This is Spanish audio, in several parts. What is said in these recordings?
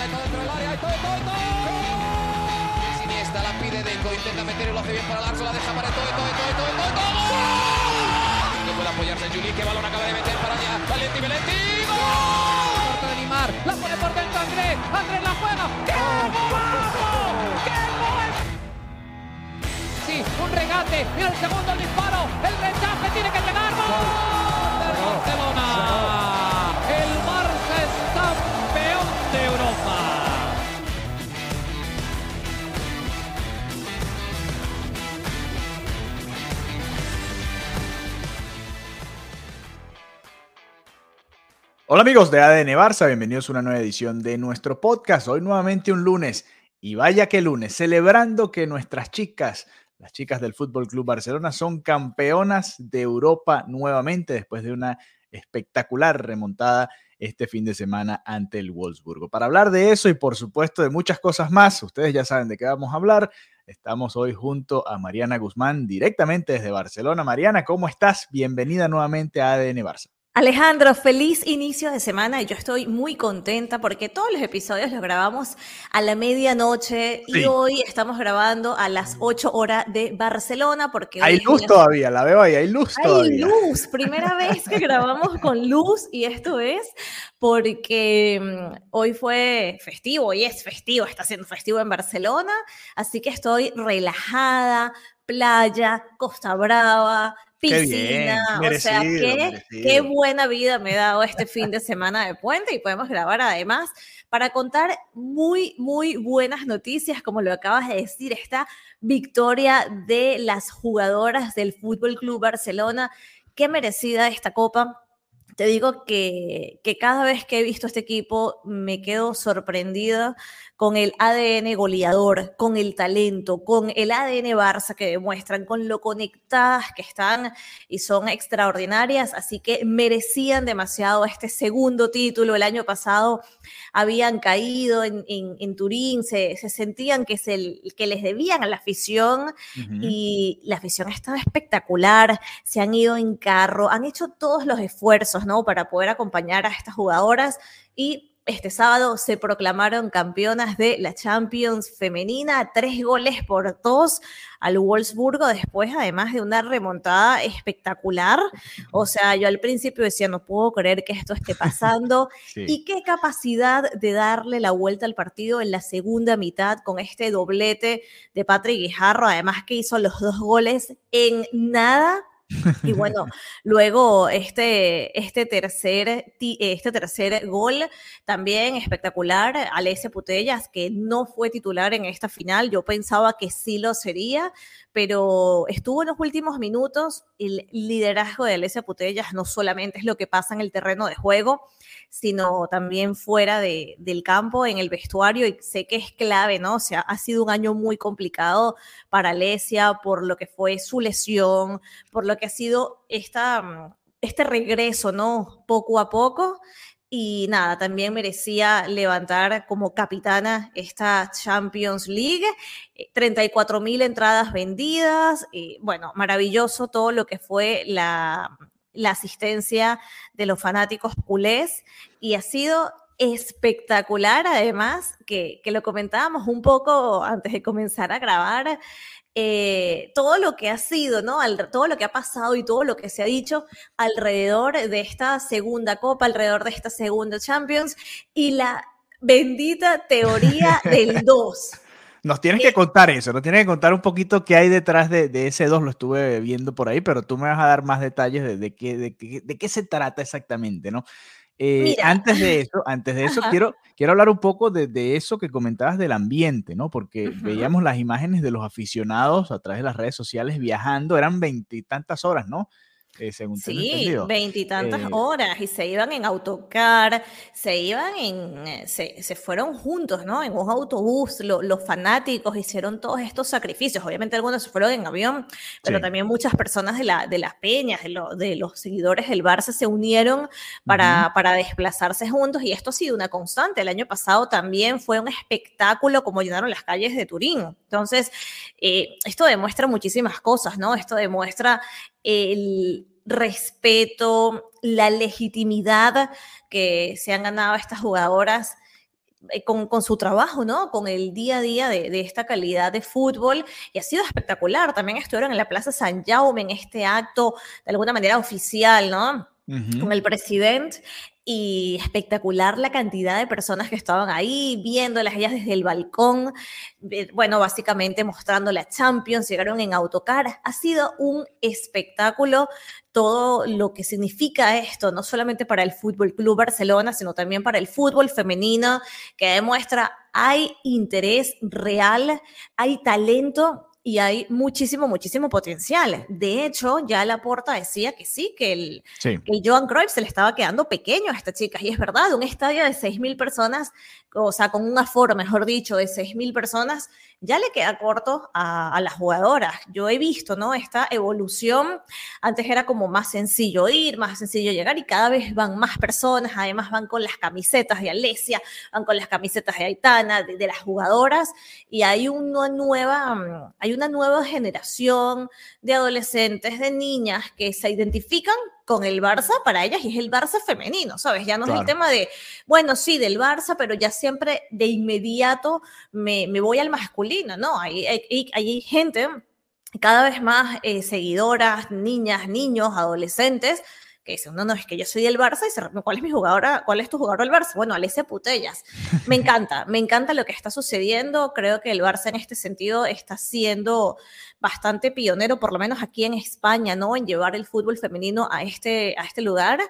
pelota todo dentro del área. Siniesta la pide Deco, intenta meter y lo hace bien para Larso, la deja para todo, todo, todo, todo, todo, todo. No puede apoyarse Juli, que balón acaba de meter para allá. Valenti, Valenti, ¡gol! de Neymar, la pone por dentro Andrés, Andrés la juega. ¡Qué golazo! ¡Qué gol! Sí, un regate, y el segundo el disparo, el rechace tiene que llegar. ¡Gol! Barcelona. Hola amigos de ADN Barça, bienvenidos a una nueva edición de nuestro podcast. Hoy nuevamente un lunes y vaya que lunes, celebrando que nuestras chicas, las chicas del Fútbol Club Barcelona, son campeonas de Europa nuevamente después de una espectacular remontada este fin de semana ante el Wolfsburgo. Para hablar de eso y por supuesto de muchas cosas más, ustedes ya saben de qué vamos a hablar. Estamos hoy junto a Mariana Guzmán directamente desde Barcelona. Mariana, ¿cómo estás? Bienvenida nuevamente a ADN Barça. Alejandro, feliz inicio de semana y yo estoy muy contenta porque todos los episodios los grabamos a la medianoche Sí. y hoy estamos grabando a las 8 horas de Barcelona porque Hay luz todavía, la veo ahí, hay luz Hay todavía. luz, primera vez que grabamos con luz y esto es porque mm, hoy fue festivo, hoy es festivo, está siendo festivo en Barcelona, así que estoy relajada, playa, Costa Brava, Qué bien, piscina, o sea, merecido, qué, merecido. qué buena vida me ha dado este fin de semana de puente y podemos grabar además para contar muy, muy buenas noticias, como lo acabas de decir, esta victoria de las jugadoras del Fútbol Club Barcelona. Qué merecida esta copa. Te digo que, que cada vez que he visto este equipo me quedo sorprendida con el ADN goleador, con el talento, con el ADN Barça que demuestran, con lo conectadas que están y son extraordinarias, así que merecían demasiado este segundo título. El año pasado habían caído en, en- en Turín, se, se sentían que, se, que les debían a la afición y la afición estaba espectacular, se han ido en carro, han hecho todos los esfuerzos, ¿no? Para poder acompañar a estas jugadoras y este sábado se proclamaron campeonas de la Champions femenina, tres goles por dos al Wolfsburgo después además de una remontada espectacular. O sea, yo al principio decía, no puedo creer que esto esté pasando. Sí. Y qué capacidad de darle la vuelta al partido en la segunda mitad con este doblete de Patrick Guijarro, además que hizo los dos goles en nada. Y bueno, luego este, este, tercer, este tercer gol también espectacular, Alessia Putellas, que no fue titular en esta final, yo pensaba que sí lo sería, pero estuvo en los últimos minutos. El liderazgo de Alessia Putellas no solamente es lo que pasa en el terreno de juego, sino también fuera de- del campo, en el vestuario, y sé que es clave, ¿no? O sea, ha sido un año muy complicado para Alesia por lo que fue su lesión, por lo que ha sido esta, este regreso, ¿no? Poco a poco. Y nada, también merecía levantar como capitana esta Champions League. 34 mil entradas vendidas. Y bueno, maravilloso todo lo que fue la, la asistencia de los fanáticos culés. Y ha sido espectacular, además, que, que lo comentábamos un poco antes de comenzar a grabar. Eh, todo lo que ha sido, ¿no? Al- todo lo que ha pasado y todo lo que se ha dicho alrededor de esta segunda Copa, alrededor de esta segunda Champions y la bendita teoría del 2. Nos tienes que contar eso, nos tienes que contar un poquito qué hay detrás de, de ese 2, lo estuve viendo por ahí, pero tú me vas a dar más detalles de, de qué, de, qué, de qué se trata exactamente, ¿no? Eh, antes de eso, antes de eso quiero, quiero hablar un poco de, de eso que comentabas del ambiente, ¿no? Porque veíamos las imágenes de los aficionados a través de las redes sociales viajando, eran veintitantas horas, ¿no? Eh, según Sí, veintitantas Eh, horas y se iban en autocar, se iban en, eh, se, se fueron juntos, ¿no? En un autobús, lo- los fanáticos hicieron todos estos sacrificios. Obviamente algunos se fueron en avión, pero Sí. también muchas personas de, la, de las peñas, de, lo- de los seguidores del Barça se unieron para, para desplazarse juntos y esto ha sido una constante. El año pasado también fue un espectáculo como llenaron las calles de Turín. Entonces, eh, esto demuestra muchísimas cosas, ¿no? Esto demuestra el respeto, la legitimidad que se han ganado estas jugadoras eh, con, con, su trabajo, ¿no? Con el día a día de, de, esta calidad de fútbol y ha sido espectacular. También estuvieron en la Plaza San Jaume en este acto de alguna manera oficial, ¿no? Uh -huh. Con el presidente y espectacular la cantidad de personas que estaban ahí, viéndolas ellas desde el balcón, bueno, básicamente mostrando la Champions, llegaron en autocar, ha sido un espectáculo todo lo que significa esto, no solamente para el Fútbol Club Barcelona, sino también para el fútbol femenino, que demuestra hay interés real, hay talento y hay muchísimo, muchísimo potencial. De hecho, ya Laporta decía que sí, que el, sí. que el Johan Cruyff se le estaba quedando pequeño a esta chica. Y es verdad, un estadio de 6.000 personas, o sea, con un aforo, mejor dicho, de 6.000 personas, ya le queda corto a, las jugadoras. Yo he visto, ¿no? Esta evolución. Antes era como más sencillo ir, más sencillo llegar y cada vez van más personas. Además van con las camisetas de Alesia, van con las camisetas de Aitana, de, de las jugadoras y hay una nueva, hay una nueva generación de adolescentes, de niñas que se identifican con el Barça para ellas y es el Barça femenino, ¿sabes? Ya no claro. es el tema de, bueno, sí, del Barça, pero ya siempre de inmediato me, me voy al masculino, ¿no? Hay, hay, hay gente, cada vez más eh, seguidoras, niñas, niños, adolescentes, que dicen, no, no, es que yo soy del Barça y se, ¿cuál es mi jugadora? ¿Cuál es tu jugador del Barça? Bueno, Alesia Putellas. Me encanta, me encanta lo que está sucediendo. Creo que el Barça en este sentido está siendo bastante pionero, por lo menos aquí en España, ¿no? En llevar el fútbol femenino a este, a este lugar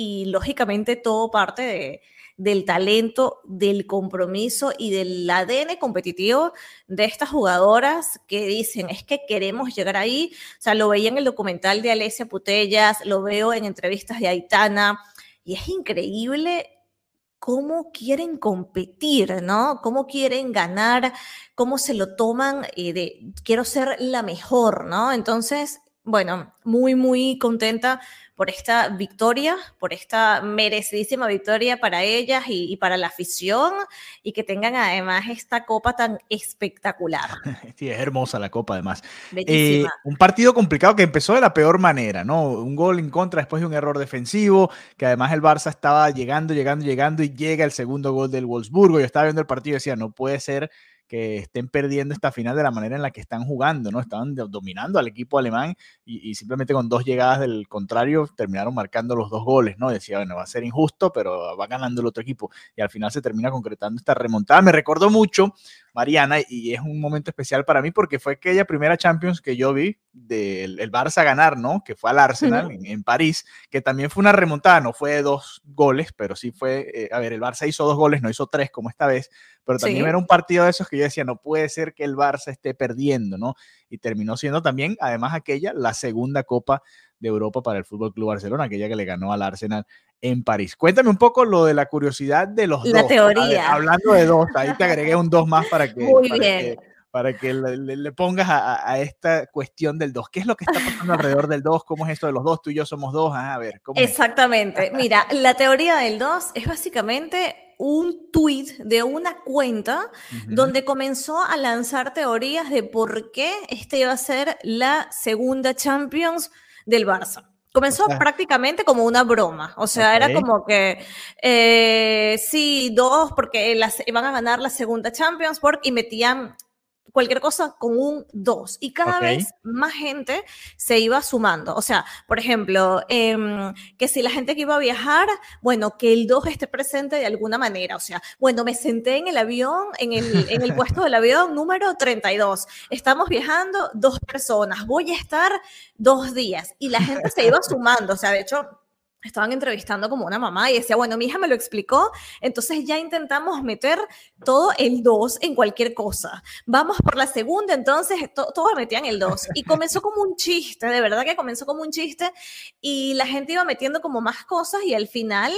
y lógicamente todo parte de, del talento, del compromiso y del ADN competitivo de estas jugadoras que dicen, es que queremos llegar ahí. O sea, lo veía en el documental de Alesia Putellas, lo veo en entrevistas de Aitana, y es increíble cómo quieren competir, ¿no? Cómo quieren ganar, cómo se lo toman eh, de quiero ser la mejor, ¿no? Entonces, bueno, muy, muy contenta por esta victoria, por esta merecidísima victoria para ellas y, y, para la afición y que tengan además esta copa tan espectacular. Sí, es hermosa la copa además. Eh, un partido complicado que empezó de la peor manera, ¿no? Un gol en contra después de un error defensivo, que además el Barça estaba llegando, llegando, llegando y llega el segundo gol del Wolfsburgo. Yo estaba viendo el partido y decía, no puede ser que estén perdiendo esta final de la manera en la que están jugando, ¿no? Estaban dominando al equipo alemán y, y, simplemente con dos llegadas del contrario terminaron marcando los dos goles, ¿no? Decía, bueno, va a ser injusto, pero va ganando el otro equipo y al final se termina concretando esta remontada. Me recordó mucho, Mariana, y es un momento especial para mí porque fue aquella primera Champions que yo vi del el Barça ganar, ¿no? Que fue al Arsenal en, en, París, que también fue una remontada, no fue de dos goles, pero sí fue, eh, a ver, el Barça hizo dos goles, no hizo tres como esta vez, pero también sí. era un partido de esos que yo decía, no puede ser que el Barça esté perdiendo, ¿no? Y terminó siendo también, además, aquella, la segunda Copa de Europa para el Fútbol Club Barcelona, aquella que le ganó al Arsenal en París. Cuéntame un poco lo de la curiosidad de los la dos. teoría. Ver, hablando de dos, ahí te agregué un dos más para que. Muy para bien. Que, para que le, le pongas a, a, esta cuestión del 2. ¿Qué es lo que está pasando alrededor del 2? ¿Cómo es esto de los dos? Tú y yo somos dos. Ah, a ver, ¿cómo Exactamente. Mira, la teoría del 2 es básicamente un tweet de una cuenta uh -huh. donde comenzó a lanzar teorías de por qué este iba a ser la segunda Champions del Barça. Comenzó o sea, prácticamente como una broma, o sea, okay. era como que eh, sí, dos, porque las, iban a ganar la segunda Champions y metían cualquier cosa con un 2 y cada okay. vez más gente se iba sumando. O sea, por ejemplo, eh, que si la gente que iba a viajar, bueno, que el 2 esté presente de alguna manera. O sea, bueno, me senté en el avión, en el, en el puesto del avión número 32. Estamos viajando dos personas, voy a estar dos días y la gente se iba sumando. O sea, de hecho, estaban entrevistando como una mamá y decía, bueno, mi hija me lo explicó, entonces ya intentamos meter todo el 2 en cualquier cosa. Vamos por la segunda, entonces to todo metían el 2. Y comenzó como un chiste, de verdad que comenzó como un chiste y la gente iba metiendo como más cosas y al final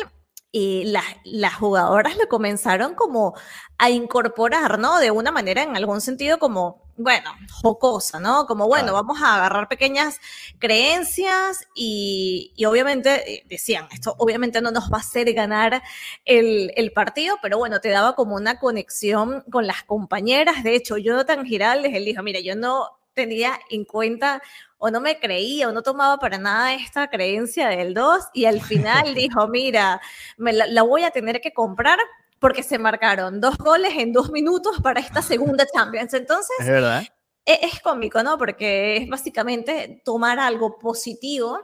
y las, las jugadoras lo comenzaron como a incorporar, ¿no? De una manera, en algún sentido, como, bueno, jocosa, ¿no? Como, bueno, claro. vamos a agarrar pequeñas creencias y, y, obviamente eh, decían, esto obviamente no nos va a hacer ganar el, el, partido, pero bueno, te daba como una conexión con las compañeras. De hecho, Jonathan Giraldes, él dijo, mira, yo no tenía en cuenta o no me creía o no tomaba para nada esta creencia del 2 y al final dijo, mira, me la, la, voy a tener que comprar porque se marcaron dos goles en dos minutos para esta segunda Champions. Entonces, es verdad. Es, es cómico, ¿no? Porque es básicamente tomar algo positivo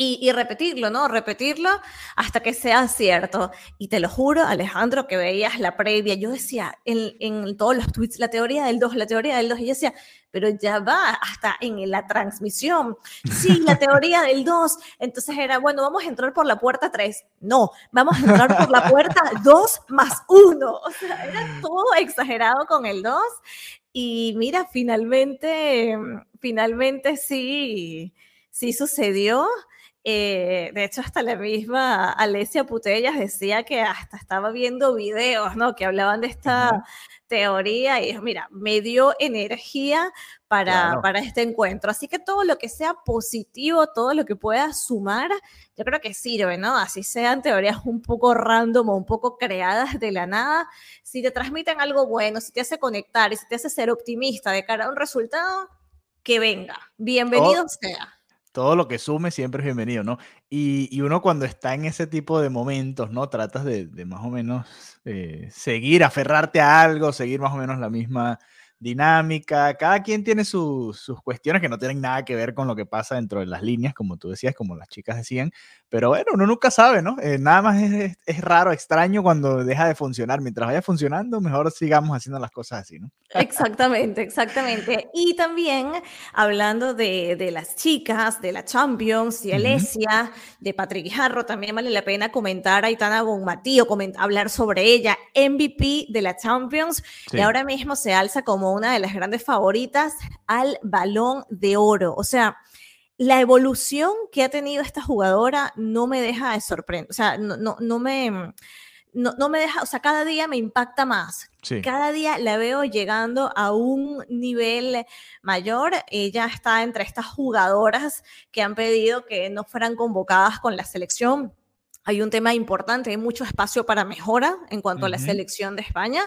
y, repetirlo, ¿no? Repetirlo hasta que sea cierto. Y te lo juro, Alejandro, que veías la previa, yo decía en, en todos los tweets, la teoría del 2, la teoría del 2, y yo decía, pero ya va hasta en la transmisión. Sí, la teoría del 2. Entonces era, bueno, vamos a entrar por la puerta 3. No, vamos a entrar por la puerta 2 más 1. O sea, era todo exagerado con el 2. Y mira, finalmente, finalmente sí, sí sucedió. Eh, de hecho, hasta la misma Alessia Putellas decía que hasta estaba viendo videos, ¿no? Que hablaban de esta teoría y mira, me dio energía para, para este encuentro. Así que todo lo que sea positivo, todo lo que pueda sumar, yo creo que sirve, ¿no? Así sean teorías un poco random o un poco creadas de la nada, si te transmiten algo bueno, si te hace conectar y si te hace ser optimista de cara a un resultado, que venga. Bienvenido sea todo lo que sume siempre es bienvenido, ¿no? Y, uno cuando está en ese tipo de momentos, ¿no? Tratas de, más o menos eh, seguir, aferrarte a algo, seguir más o menos la misma dinámica. Cada quien tiene sus cuestiones que no tienen nada que ver con lo que pasa dentro de las líneas, como tú decías, como las chicas decían. Pero bueno, uno nunca sabe, ¿no? Eh, nada más es, es, raro, extraño cuando deja de funcionar. Mientras vaya funcionando, mejor sigamos haciendo las cosas así, ¿no? Exactamente, exactamente. Y también hablando de, de las chicas, de la Champions, de Alesia, de Patrick Jarro, también vale la pena comentar a Itana Bonmatí o hablar sobre ella, MVP de la Champions, y ahora mismo se alza como una de las grandes favoritas al balón de oro. O sea, la evolución que ha tenido esta jugadora no me deja de sorprender, o sea, no, no, no me... No, me deja, o sea, cada día me impacta más. Cada día la veo llegando a un nivel mayor. Ella está entre estas jugadoras que han pedido que no fueran convocadas con la selección. Hay un tema importante, hay mucho espacio para mejora en cuanto a la selección de España,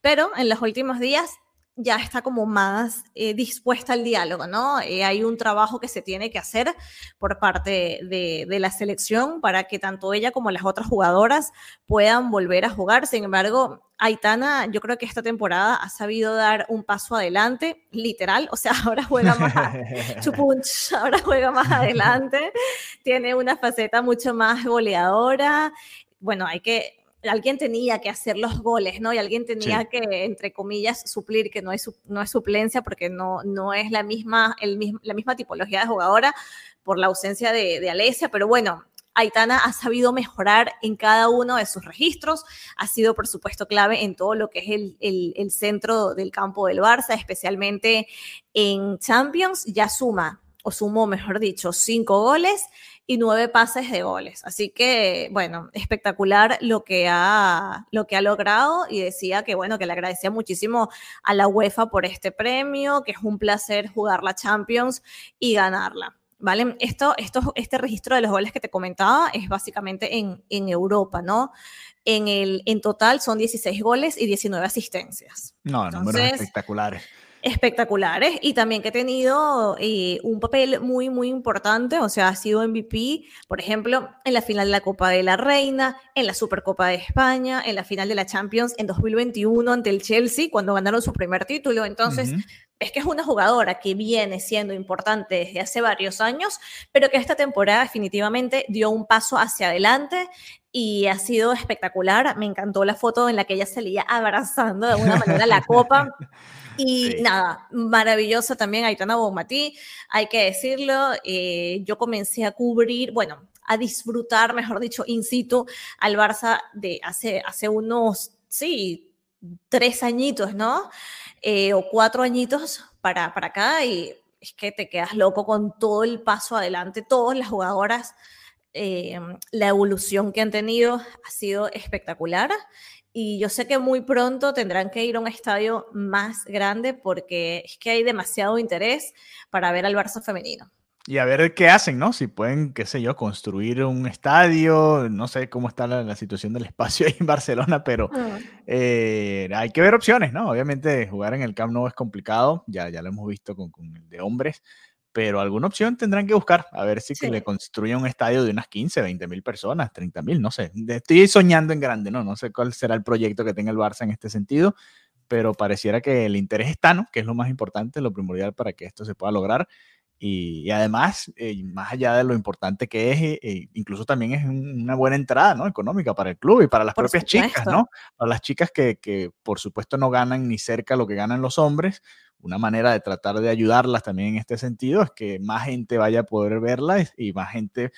pero en los últimos días ya está como más eh, dispuesta al diálogo, ¿no? Eh, hay un trabajo que se tiene que hacer por parte de, la selección para que tanto ella como las otras jugadoras puedan volver a jugar. Sin embargo, Aitana, yo creo que esta temporada ha sabido dar un paso adelante, literal, o sea, ahora juega más, ahora juega más adelante, tiene una faceta mucho más goleadora. Bueno, hay que alguien tenía que hacer los goles, ¿no? Y alguien tenía que, entre comillas, suplir, que no es, no es suplencia porque no, no es la misma, el, la misma tipología de jugadora por la ausencia de, de Alesia, pero bueno, Aitana ha sabido mejorar en cada uno de sus registros, ha sido por supuesto clave en todo lo que es el, el, el centro del campo del Barça, especialmente en Champions, ya suma, o sumó, mejor dicho, cinco goles y nueve pases de goles. Así que, bueno, espectacular lo que ha, lo que ha logrado y decía que, bueno, que le agradecía muchísimo a la UEFA por este premio, que es un placer jugar la Champions y ganarla. ¿Vale? Esto, esto, este registro de los goles que te comentaba es básicamente en, en Europa, ¿no? En, el, en total son 16 goles y 19 asistencias. No, números espectaculares espectaculares y también que ha tenido eh, un papel muy, muy importante, o sea, ha sido MVP, por ejemplo, en la final de la Copa de la Reina, en la Supercopa de España, en la final de la Champions en 2021 ante el Chelsea, cuando ganaron su primer título. Entonces, es que es una jugadora que viene siendo importante desde hace varios años, pero que esta temporada definitivamente dio un paso hacia adelante y ha sido espectacular. Me encantó la foto en la que ella salía abrazando de alguna manera la copa. Y nada, maravilloso también Aitana Bonmatí, hay que decirlo. Eh, yo comencé a cubrir, bueno, a disfrutar, mejor dicho, in situ al Barça de hace, hace unos, sí, tres añitos, ¿no? Eh, o cuatro añitos para, para acá y es que te quedas loco con todo el paso adelante, todas las jugadoras. Eh, la evolución que han tenido ha sido espectacular y yo sé que muy pronto tendrán que ir a un estadio más grande porque es que hay demasiado interés para ver al Barça femenino. Y a ver qué hacen, ¿no? Si pueden, qué sé yo, construir un estadio, no sé cómo está la, situación del espacio ahí en Barcelona, pero mm. eh, hay que ver opciones, ¿no? Obviamente jugar en el Camp Nou es complicado, ya, ya lo hemos visto con, con el de hombres, pero alguna opción tendrán que buscar, a ver si que le construyen un estadio de unas 15, 20 mil personas, 30 mil, no sé. Estoy soñando en grande, ¿no? No sé cuál será el proyecto que tenga el Barça en este sentido, pero pareciera que el interés está, ¿no? Que es lo más importante, lo primordial para que esto se pueda lograr. Y, además, eh, más allá de lo importante que es, eh, eh, incluso también es una buena entrada ¿no? económica para el club y para las propias chicas, ¿no? Para las chicas que, que, por supuesto, no ganan ni cerca lo que ganan los hombres. Una manera de tratar de ayudarlas también en este sentido es que más gente vaya a poder verla y más gente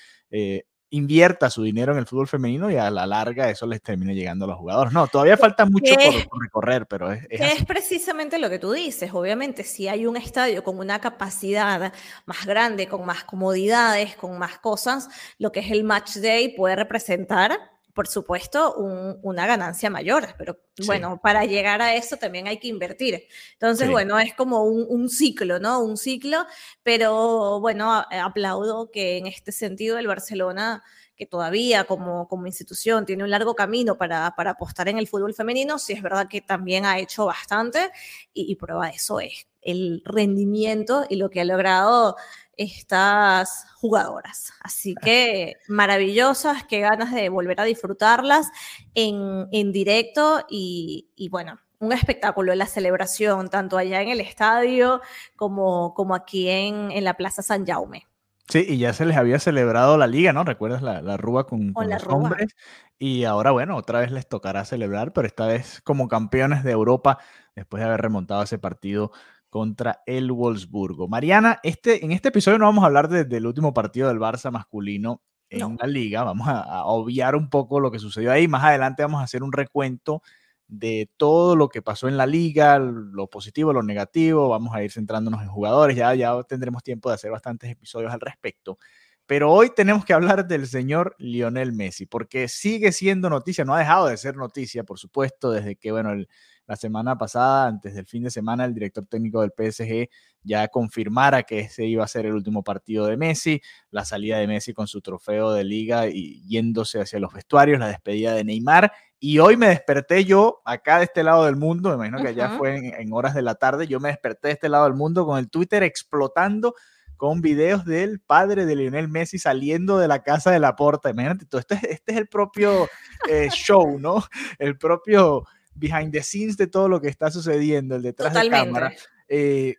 invierta su dinero en el fútbol femenino y a la larga eso les termine llegando a los jugadores. No, todavía falta mucho por, recorrer, pero es... Es, precisamente lo que tú dices. Obviamente, si hay un estadio con una capacidad más grande, con más comodidades, con más cosas, lo que es el match day puede representar por supuesto, una ganancia mayor, pero bueno, para llegar a eso también hay que invertir. Entonces, bueno, es como un, ciclo, ¿no? Un ciclo, pero bueno, aplaudo que en este sentido el Barcelona que todavía como, como institución tiene un largo camino para, para apostar en el fútbol femenino, sí es verdad que también ha hecho bastante y, y prueba de eso es el rendimiento y lo que ha logrado estas jugadoras. Así que maravillosas, qué ganas de volver a disfrutarlas en, en directo y, y, bueno, un espectáculo, la celebración, tanto allá en el estadio como, como aquí en, en la Plaza San Jaume. Sí, y ya se les había celebrado la liga, ¿no? ¿Recuerdas la, la Rúa con, los hombres? Y ahora, bueno, otra vez les tocará celebrar, pero esta vez como campeones de Europa, después de haber remontado ese partido contra el Wolfsburgo. Mariana, este, en este episodio no vamos a hablar del último partido del Barça masculino en la liga, vamos a, obviar un poco lo que sucedió ahí. Más adelante vamos a hacer un recuento de todo lo que pasó en la liga, lo positivo, lo negativo, vamos a ir centrándonos en jugadores, ya, ya tendremos tiempo de hacer bastantes episodios al respecto. Pero hoy tenemos que hablar del señor Lionel Messi, porque sigue siendo noticia, no ha dejado de ser noticia, por supuesto, desde que, bueno, el, la semana pasada, antes del fin de semana, el director técnico del PSG ya confirmara que ese iba a ser el último partido de Messi, la salida de Messi con su trofeo de liga y yéndose hacia los vestuarios, la despedida de Neymar. Y hoy me desperté yo acá de este lado del mundo, me imagino que ya fue en, horas de la tarde, yo me desperté de este lado del mundo con el Twitter explotando con videos del padre de Lionel Messi saliendo de la casa de la porta. Imagínate, todo este, este es el propio eh, show, ¿no? El propio behind the scenes de todo lo que está sucediendo, el detrás de cámara. Eh,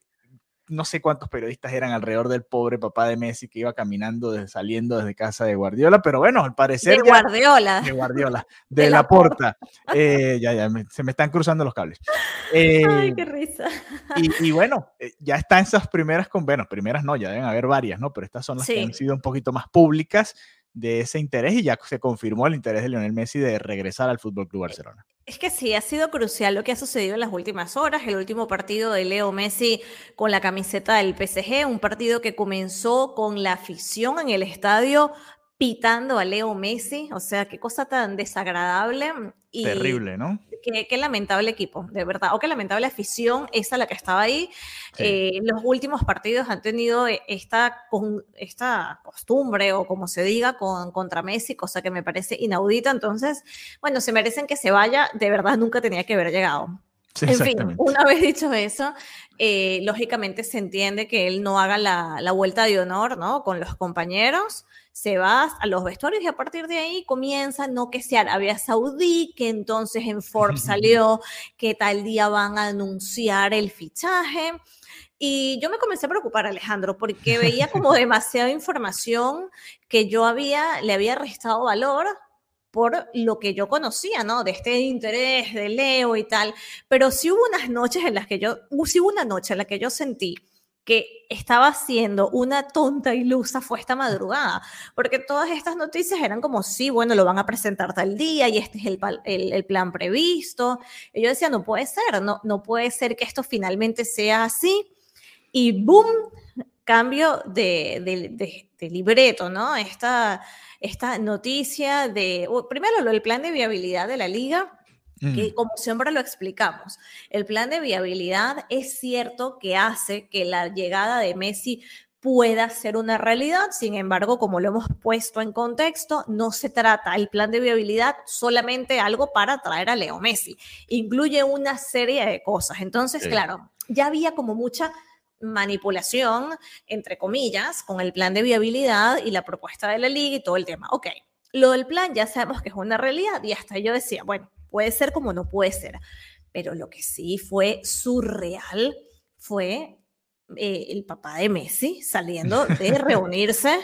no sé cuántos periodistas eran alrededor del pobre papá de Messi que iba caminando, saliendo desde casa de Guardiola, pero bueno, al parecer... De Guardiola. de Guardiola, de, la, Porta. Eh, ya, ya, se me están cruzando los cables. Ay, eh, qué risa. Y, bueno, ya están esas primeras, con, bueno, primeras no, ya deben haber varias, ¿no? Pero estas son las que han sido un poquito más públicas de ese interés y ya se confirmó el interés de Lionel Messi de regresar al Fútbol Club Barcelona. Es que sí, ha sido crucial lo que ha sucedido en las últimas horas. El último partido de Leo Messi con la camiseta del PSG, un partido que comenzó con la afición en el estadio pitando a Leo Messi, o sea, qué cosa tan desagradable. Y Terrible, ¿no? Qué, lamentable equipo, de verdad, o qué lamentable afición esa la que estaba ahí. Eh, los últimos partidos han tenido esta, con, esta costumbre, o como se diga, con, contra Messi, cosa que me parece inaudita. Entonces, bueno, se merecen que se vaya, de verdad nunca tenía que haber llegado. En fin, una vez dicho eso, eh, lógicamente se entiende que él no haga la, la vuelta de honor, ¿no? Con los compañeros se va a los vestuarios y a partir de ahí comienza, no que sea Arabia Saudí, que entonces en Forbes salió que tal día van a anunciar el fichaje. Y yo me comencé a preocupar, Alejandro, porque veía como demasiada información que yo había, le había restado valor por lo que yo conocía, ¿no? De este interés de Leo y tal. Pero sí hubo unas noches en las que yo, sí hubo una noche en la que yo sentí que estaba haciendo una tonta ilusa fue esta madrugada, porque todas estas noticias eran como, sí, bueno, lo van a presentar tal día y este es el, el, plan previsto. Y yo decía, no puede ser, no, no puede ser que esto finalmente sea así. Y boom, cambio de, de, de, libreto, ¿no? Esta, esta noticia de, primero lo del plan de viabilidad de la liga, que mm. como siempre lo explicamos, el plan de viabilidad es cierto que hace que la llegada de Messi pueda ser una realidad. Sin embargo, como lo hemos puesto en contexto, no se trata el plan de viabilidad solamente algo para traer a Leo Messi. Incluye una serie de cosas. Entonces, claro, ya había como mucha manipulación, entre comillas, con el plan de viabilidad y la propuesta de la liga y todo el tema. Ok, lo del plan ya sabemos que es una realidad y hasta yo decía, bueno, puede ser como no puede ser, pero lo que sí fue surreal fue eh, el papá de Messi saliendo de reunirse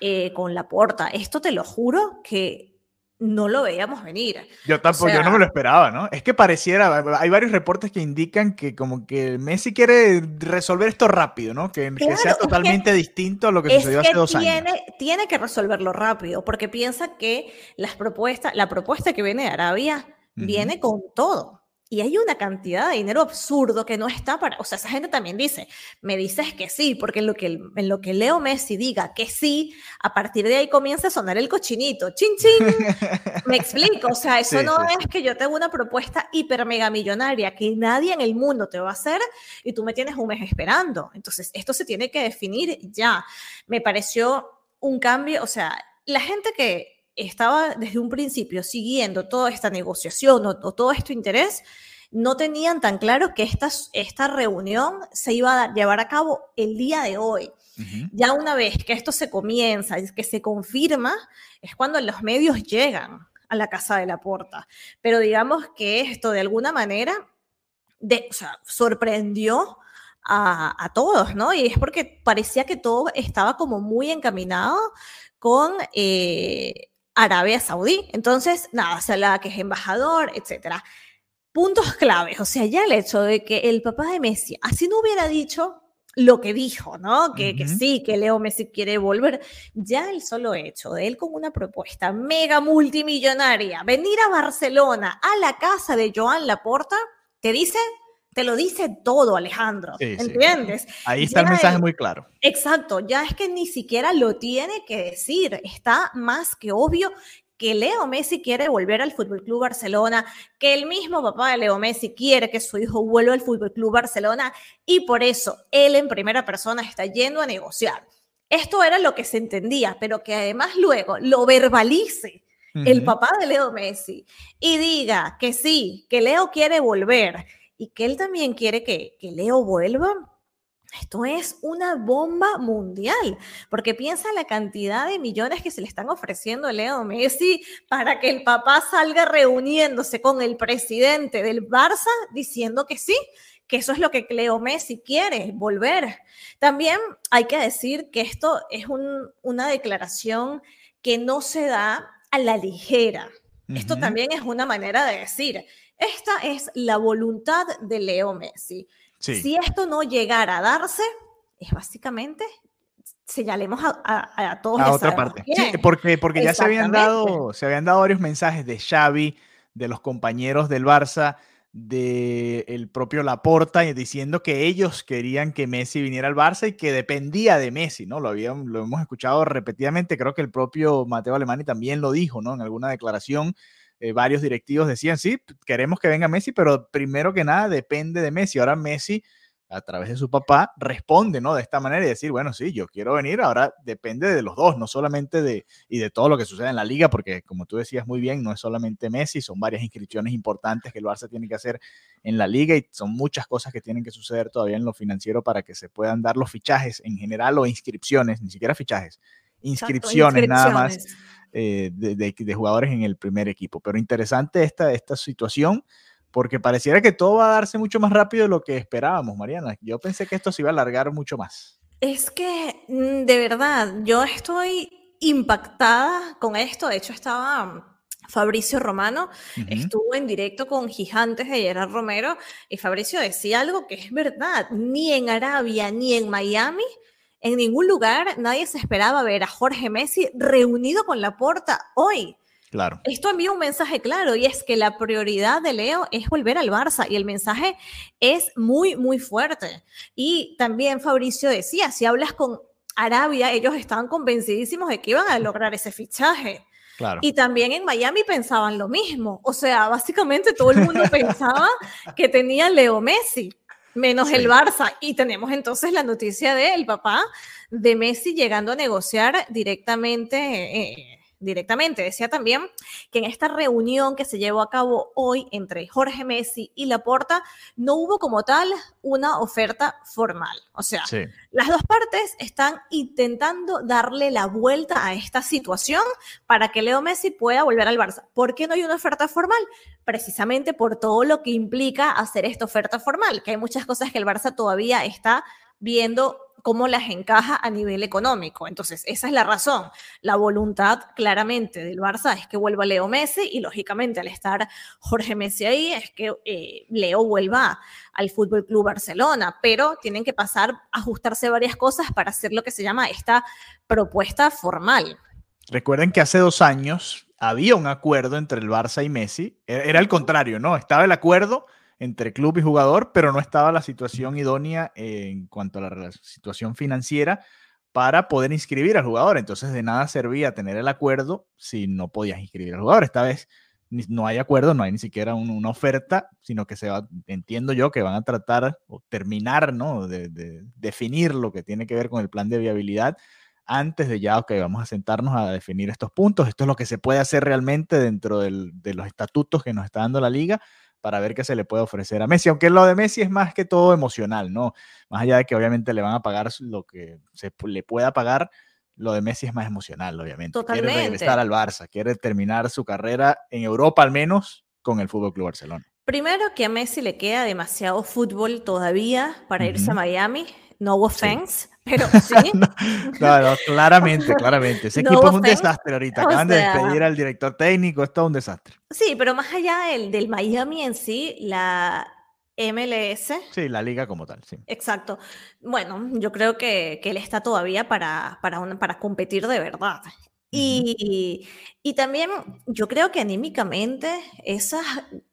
eh, con la porta. Esto te lo juro que no lo veíamos venir. Yo tampoco, yo no me lo esperaba, ¿no? Es que pareciera, hay varios reportes que indican que como que Messi quiere resolver esto rápido, ¿no? Que, sea totalmente distinto a lo que sucedió hace dos tiene, años. Tiene que resolverlo rápido, porque piensa que las propuestas, la propuesta que viene de Arabia viene con todo. Y hay una cantidad de dinero absurdo que no está para, o sea, esa gente también dice, me dices que sí, porque en lo que, en lo que Leo Messi diga que sí, a partir de ahí comienza a sonar el cochinito, chin chin, me explico, o sea, eso no es que yo tengo una propuesta hiper mega millonaria que nadie en el mundo te va a hacer y tú me tienes un mes esperando. Entonces, esto se tiene que definir ya. Me pareció un cambio, o sea, la gente que estaba desde un principio siguiendo toda esta negociación o, todo este interés, no tenían tan claro que esta, esta reunión se iba a llevar a cabo el día de hoy. Ya una vez que esto se comienza, que se confirma, es cuando los medios llegan a la casa de la porta. Pero digamos que esto de alguna manera de, sorprendió a, a, todos, ¿no? Y es porque parecía que todo estaba como muy encaminado con eh, Arabia Saudí. Entonces, nada, se hablaba que es embajador, etcétera. Puntos claves, o sea, ya el hecho de que el papá de Messi, así no hubiera dicho lo que dijo, ¿no? Que, que, sí, que Leo Messi quiere volver. Ya el solo hecho de él con una propuesta mega multimillonaria, venir a Barcelona, a la casa de Joan Laporta, te dice te lo dice todo, Alejandro. ¿Entiendes? Ahí está el mensaje muy claro. Exacto, ya es que ni siquiera lo tiene que decir. Está más que obvio que Leo Messi quiere volver al Fútbol Club Barcelona, que el mismo papá de Leo Messi quiere que su hijo vuelva al Fútbol Club Barcelona y por eso él en primera persona está yendo a negociar. Esto era lo que se entendía, pero que además luego lo verbalice el papá de Leo Messi y diga que sí, que Leo quiere volver y que él también quiere que, que Leo vuelva, esto es una bomba mundial, porque piensa la cantidad de millones que se le están ofreciendo a Leo Messi para que el papá salga reuniéndose con el presidente del Barça diciendo que sí, que eso es lo que Leo Messi quiere, volver. También hay que decir que esto es una declaración que no se da a la ligera. Esto también es una manera de decir, esta es la voluntad de Leo Messi. Si esto no llegara a darse, es básicamente señalemos a, a, todos. A otra parte. porque, porque ya se habían, dado, se habían dado varios mensajes de Xavi, de los compañeros del Barça, del el propio Laporta, diciendo que ellos querían que Messi viniera al Barça y que dependía de Messi, ¿no? Lo, habían, lo hemos escuchado repetidamente, creo que el propio Mateo Alemani también lo dijo, ¿no? En alguna declaración eh, varios directivos decían, sí, queremos que venga Messi, pero primero que nada depende de Messi. Ahora Messi, a través de su papá, responde, ¿no? De esta manera y decir, bueno, sí, yo quiero venir, ahora depende de los dos, no solamente de, y de todo lo que sucede en la liga, porque como tú decías muy bien, no es solamente Messi, son varias inscripciones importantes que el Barça tiene que hacer en la liga y son muchas cosas que tienen que suceder todavía en lo financiero para que se puedan dar los fichajes en general o inscripciones, ni siquiera fichajes, inscripciones. nada más eh, de, jugadores en el primer equipo. Pero interesante esta, esta situación porque pareciera que todo va a darse mucho más rápido de lo que esperábamos, Mariana. Yo pensé que esto se iba a alargar mucho más. Es que, mm, de verdad, yo estoy impactada con esto. De hecho, estaba Fabricio Romano, estuvo en directo con Gigantes de Gerard Romero y Fabricio decía algo que es verdad. Ni en Arabia ni en Miami en ningún lugar nadie se esperaba ver a Jorge Messi reunido con la porta hoy. Claro. Esto envía un mensaje claro y es que la prioridad de Leo es volver al Barça y el mensaje es muy, muy fuerte. Y también Fabricio decía, si hablas con Arabia, ellos estaban convencidísimos de que iban a lograr ese fichaje. Claro. Y también en Miami pensaban lo mismo. O sea, básicamente todo el mundo pensaba que tenía Leo Messi menos el Barça. Y tenemos entonces la noticia del papá de Messi llegando a negociar directamente eh, directamente. Decía también que en esta reunión que se llevó a cabo hoy entre Jorge Messi y Laporta, no hubo como tal una oferta formal. O sea, las dos partes están intentando darle la vuelta a esta situación para que Leo Messi pueda volver al Barça. ¿Por qué no hay una oferta formal? Precisamente por todo lo que implica hacer esta oferta formal, que hay muchas cosas que el Barça todavía está viendo cómo las encaja a nivel económico. Entonces, esa es la razón. La voluntad claramente del Barça es que vuelva Leo Messi y lógicamente al estar Jorge Messi ahí es que eh, Leo vuelva al Fútbol Club Barcelona, pero tienen que pasar, ajustarse varias cosas para hacer lo que se llama esta propuesta formal. Recuerden que hace dos años había un acuerdo entre el Barça y Messi. E-, era el contrario, ¿no? Estaba el acuerdo entre club y jugador, pero no estaba la situación idónea en cuanto a la situación financiera para poder inscribir al jugador. Entonces de nada servía tener el acuerdo si no podías inscribir al jugador. Esta vez no hay acuerdo, no hay ni siquiera una oferta, sino que se va, entiendo yo que van a tratar o terminar, ¿no? De, definir lo que tiene que ver con el plan de viabilidad antes de ya, ok, vamos a sentarnos a definir estos puntos. Esto es lo que se puede hacer realmente dentro de los estatutos que nos está dando la liga para ver qué se le puede ofrecer a Messi, aunque lo de Messi es más que todo emocional, ¿no? Más allá de que obviamente le van a pagar lo que se le pueda pagar, lo de Messi es más emocional, obviamente. Totalmente. Quiere regresar al Barça, quiere terminar su carrera en Europa al menos con el Fútbol Club Barcelona. Primero que a Messi le queda demasiado fútbol todavía para irse a Miami no offense, pero sí. no, claramente, claramente. Ese equipo es un desastre ahorita. Acaban de despedir al director técnico, es todo un desastre. Sí, pero más allá del, del Miami en sí, la MLS. Sí, la liga como tal, sí. Exacto. Bueno, yo creo que, que él está todavía para, para, para competir de verdad. Y, y, también yo creo que anímicamente esos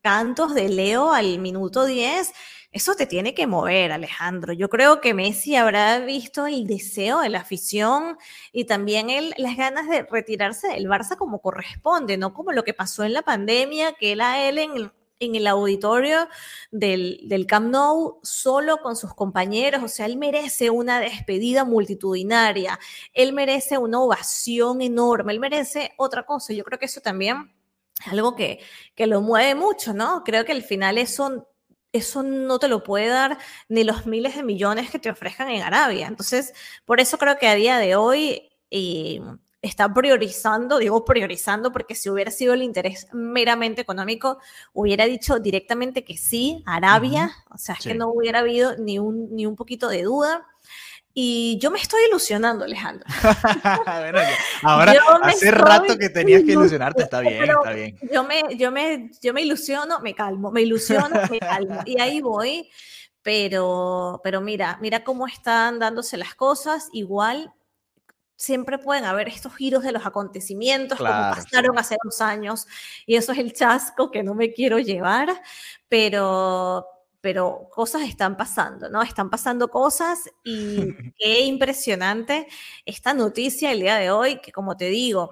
cantos de Leo al minuto 10 eso te tiene que mover, Alejandro. Yo creo que Messi habrá visto el deseo de la afición y también él, las ganas de retirarse del Barça como corresponde, no como lo que pasó en la pandemia, que él a él en, en el auditorio del, del Camp Nou solo con sus compañeros. O sea, él merece una despedida multitudinaria, él merece una ovación enorme, él merece otra cosa. Yo creo que eso también es algo que, que lo mueve mucho, ¿no? Creo que al final eso eso no te lo puede dar ni los miles de millones que te ofrezcan en Arabia. Entonces, por eso creo que a día de hoy eh, está priorizando, digo priorizando, porque si hubiera sido el interés meramente económico, hubiera dicho directamente que sí, Arabia, o sea, es que no hubiera habido ni un, ni un poquito de duda. Y yo me estoy ilusionando, Alejandro. bueno, ahora hace rato que tenías que ilusionarte, está bien, está bien. Yo me, yo, me, yo me ilusiono, me calmo, me ilusiono, me calmo. Y ahí voy, pero, pero mira, mira cómo están dándose las cosas. Igual siempre pueden haber estos giros de los acontecimientos como pasaron hace dos años y eso es el chasco que no me quiero llevar, pero, pero cosas están pasando, ¿no? Están pasando cosas y qué impresionante esta noticia el día de hoy, que como te digo,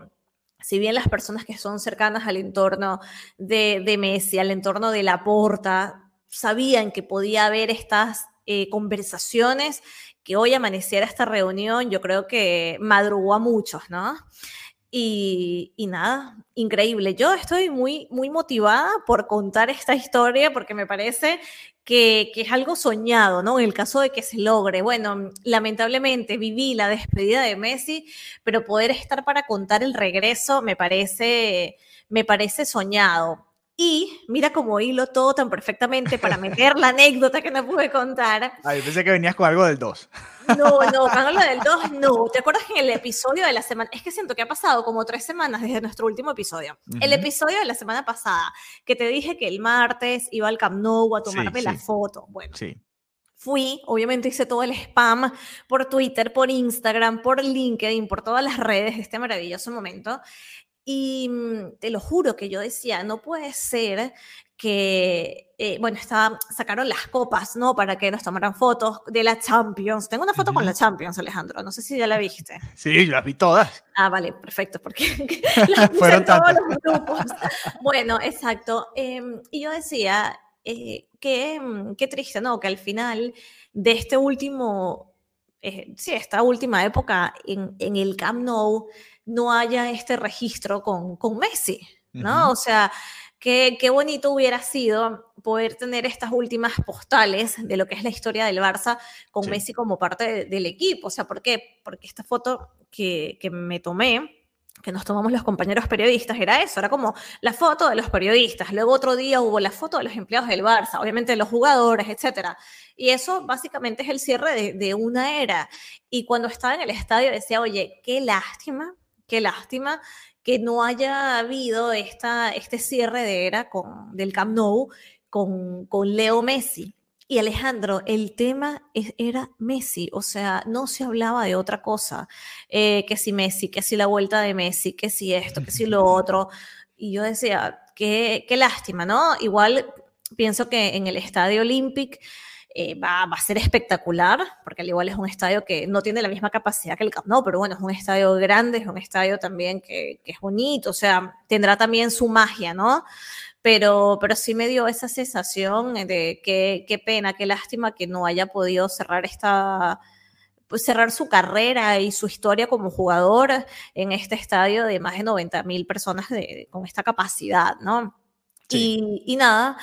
si bien las personas que son cercanas al entorno de, de Messi, al entorno de la porta, sabían que podía haber estas eh, conversaciones, que hoy amaneciera esta reunión, yo creo que madrugó a muchos, ¿no? Y, nada, increíble. Yo estoy muy, muy motivada por contar esta historia porque me parece que, que, es algo soñado, ¿no? En el caso de que se logre. Bueno, lamentablemente viví la despedida de Messi, pero poder estar para contar el regreso me parece, me parece soñado. Y mira cómo hilo todo tan perfectamente para meter la anécdota que no pude contar. Ay, pensé que venías con algo del 2. No, no, con lo del 2 no. ¿Te acuerdas que en el episodio de la semana, es que siento que ha pasado como tres semanas desde nuestro último episodio. El episodio de la semana pasada, que te dije que el martes iba al Camp Nou a tomarme la foto. Bueno. Sí. Fui, obviamente hice todo el spam por Twitter, por Instagram, por LinkedIn, por todas las redes de este maravilloso momento. Y mm, te lo juro que yo decía, no puede ser que, eh, bueno, estaba, sacaron las copas, ¿no? Para que nos tomaran fotos de la Champions. Tengo una foto con la Champions, Alejandro, no sé si ya la viste. Sí, yo las vi todas. Ah, vale, perfecto, porque las Fueron todos los grupos. bueno, exacto. Em, y yo decía, eh, que, mm, qué triste, ¿no? Que al final de este último, eh, sí, esta última época en, en el Camp Nou, no haya este registro con, con Messi, ¿no? O sea, qué, qué bonito hubiera sido poder tener estas últimas postales de lo que es la historia del Barça con Messi como parte del equipo. O sea, ¿por qué? Porque esta foto que, que me tomé, que nos tomamos los compañeros periodistas, era eso, era como la foto de los periodistas. Luego otro día hubo la foto de los empleados del Barça, obviamente de los jugadores, etc. Y eso básicamente es el cierre de, de, una era. Y cuando estaba en el estadio decía, oye, qué lástima, qué lástima que no haya habido esta, este cierre de era con, del Camp Nou con, con Leo Messi. Y Alejandro, el tema era Messi, o sea, no se hablaba de otra cosa, eh, que si Messi, que si la vuelta de Messi, que si esto, que si lo otro. Y yo decía, qué, qué lástima, ¿no? Igual pienso que en el Estadio Olympic eh, va, va, a ser espectacular, porque al igual es un estadio que no tiene la misma capacidad que el Camp Nou, pero bueno, es un estadio grande, es un estadio también que, que es bonito, o sea, tendrá también su magia, ¿no? pero, pero sí me dio esa sensación de que qué pena, qué lástima que no haya podido cerrar esta pues cerrar su carrera y su historia como jugador en este estadio de más de 90 mil personas de, con esta capacidad, ¿no? Sí. Y, y, nada,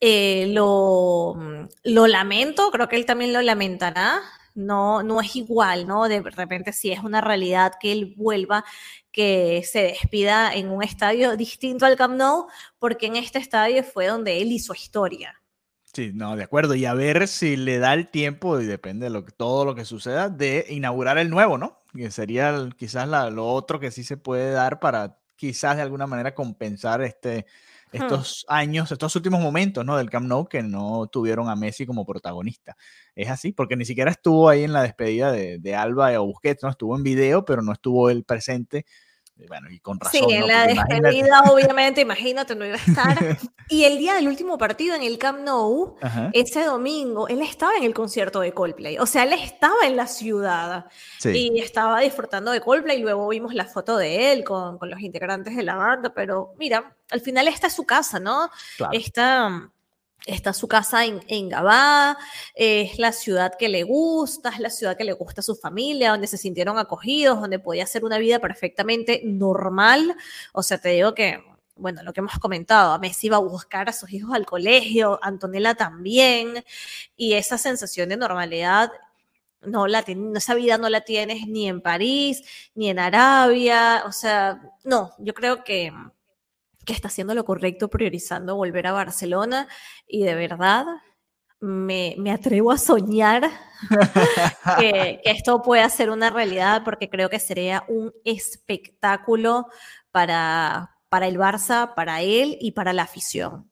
eh, lo, lo lamento, creo que él también lo lamentará, no, no es igual, ¿no? De repente si es una realidad que él vuelva, que se despida en un estadio distinto al Camp Nou, porque en este estadio fue donde él hizo historia. Sí, no, de acuerdo. Y a ver si le da el tiempo, y depende de lo todo lo que suceda, de inaugurar el nuevo, ¿no? Que sería quizás la, lo otro que sí se puede dar para quizás de alguna manera compensar este, estos años, estos últimos momentos, ¿no? Del Camp Nou que no tuvieron a Messi como protagonista. Es así, porque ni siquiera estuvo ahí en la despedida de, de Alba o Busquets, ¿no? Estuvo en video, pero no estuvo él presente bueno, y con razón. Sí, en la despedida, obviamente, imagínate, no iba a estar. Y el día del último partido en el Camp Nou, Ajá. ese domingo, él estaba en el concierto de Coldplay. O sea, él estaba en la ciudad sí. y estaba disfrutando de Coldplay. Y luego vimos la foto de él con, con, los integrantes de la banda. Pero mira, al final esta es su casa, ¿no? Claro. Esta Está su casa en, en Gabá, es la ciudad que le gusta, es la ciudad que le gusta a su familia, donde se sintieron acogidos, donde podía hacer una vida perfectamente normal. O sea, te digo que, bueno, lo que hemos comentado, Messi iba a buscar a sus hijos al colegio, Antonella también, y esa sensación de normalidad no la esa vida no la tienes ni en París, ni en Arabia, o sea, no, yo creo que que está haciendo lo correcto priorizando volver a Barcelona y de verdad me, me atrevo a soñar que, que, esto pueda ser una realidad porque creo que sería un espectáculo para, para el Barça, para él y para la afición.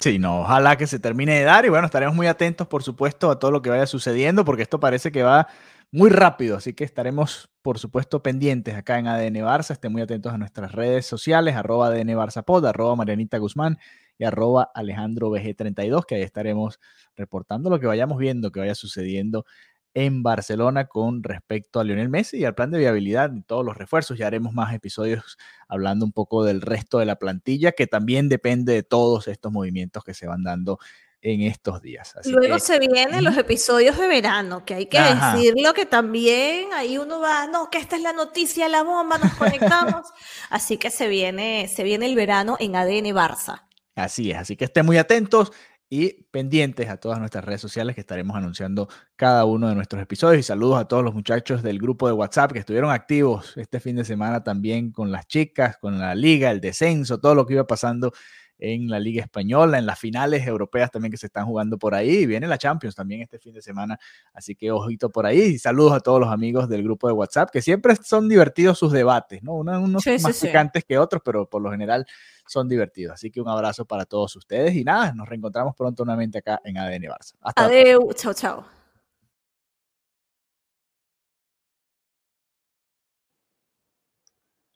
Sí, no, ojalá que se termine de dar y bueno, estaremos muy atentos por supuesto a todo lo que vaya sucediendo porque esto parece que va muy rápido, así que estaremos, por supuesto, pendientes acá en ADN Barça. Estén muy atentos a nuestras redes sociales, arroba ADN Barça Pod, arroba Marianita Guzmán y arroba Alejandro BG32, que ahí estaremos reportando lo que vayamos viendo, que vaya sucediendo en Barcelona con respecto a Lionel Messi y al plan de viabilidad y todos los refuerzos. Ya haremos más episodios hablando un poco del resto de la plantilla, que también depende de todos estos movimientos que se van dando en estos días. Así Luego que, se vienen los episodios de verano, que hay que Ajá. decirlo que también ahí uno va, no, que esta es la noticia, la bomba, nos conectamos. así que se viene, se viene el verano en ADN Barça. Así es, así que estén muy atentos y pendientes a todas nuestras redes sociales que estaremos anunciando cada uno de nuestros episodios y saludos a todos los muchachos del grupo de WhatsApp que estuvieron activos este fin de semana también con las chicas, con la liga, el descenso, todo lo que iba pasando en la Liga Española, en las finales europeas también que se están jugando por ahí. Y viene la Champions también este fin de semana, así que ojito por ahí. Y saludos a todos los amigos del grupo de WhatsApp, que siempre son divertidos sus debates, ¿no? Unos, unos sí, más sí, picantes sí. que otros, pero por lo general son divertidos. Así que un abrazo para todos ustedes y nada, nos reencontramos pronto nuevamente acá en ADN Barça. Hasta Adeu, chao, chao.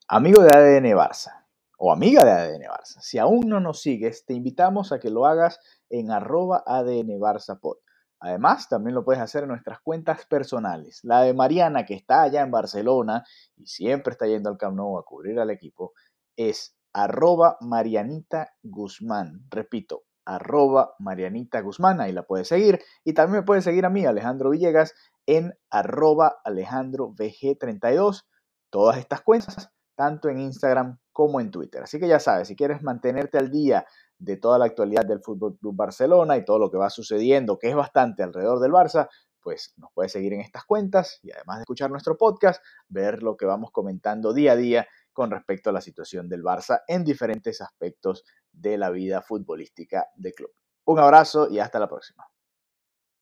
Amigo de ADN Barça o amiga de ADN Barça. Si aún no nos sigues, te invitamos a que lo hagas en arroba ADN Barça Pod. Además, también lo puedes hacer en nuestras cuentas personales. La de Mariana, que está allá en Barcelona y siempre está yendo al Camp Nou a cubrir al equipo, es arroba Marianita Guzmán. Repito, arroba Marianita Guzmán, ahí la puedes seguir. Y también me puedes seguir a mí, Alejandro Villegas, en arroba Alejandro VG32. Todas estas cuentas tanto en Instagram como en Twitter. Así que ya sabes, si quieres mantenerte al día de toda la actualidad del Fútbol Club Barcelona y todo lo que va sucediendo, que es bastante alrededor del Barça, pues nos puedes seguir en estas cuentas y además de escuchar nuestro podcast, ver lo que vamos comentando día a día con respecto a la situación del Barça en diferentes aspectos de la vida futbolística del club. Un abrazo y hasta la próxima.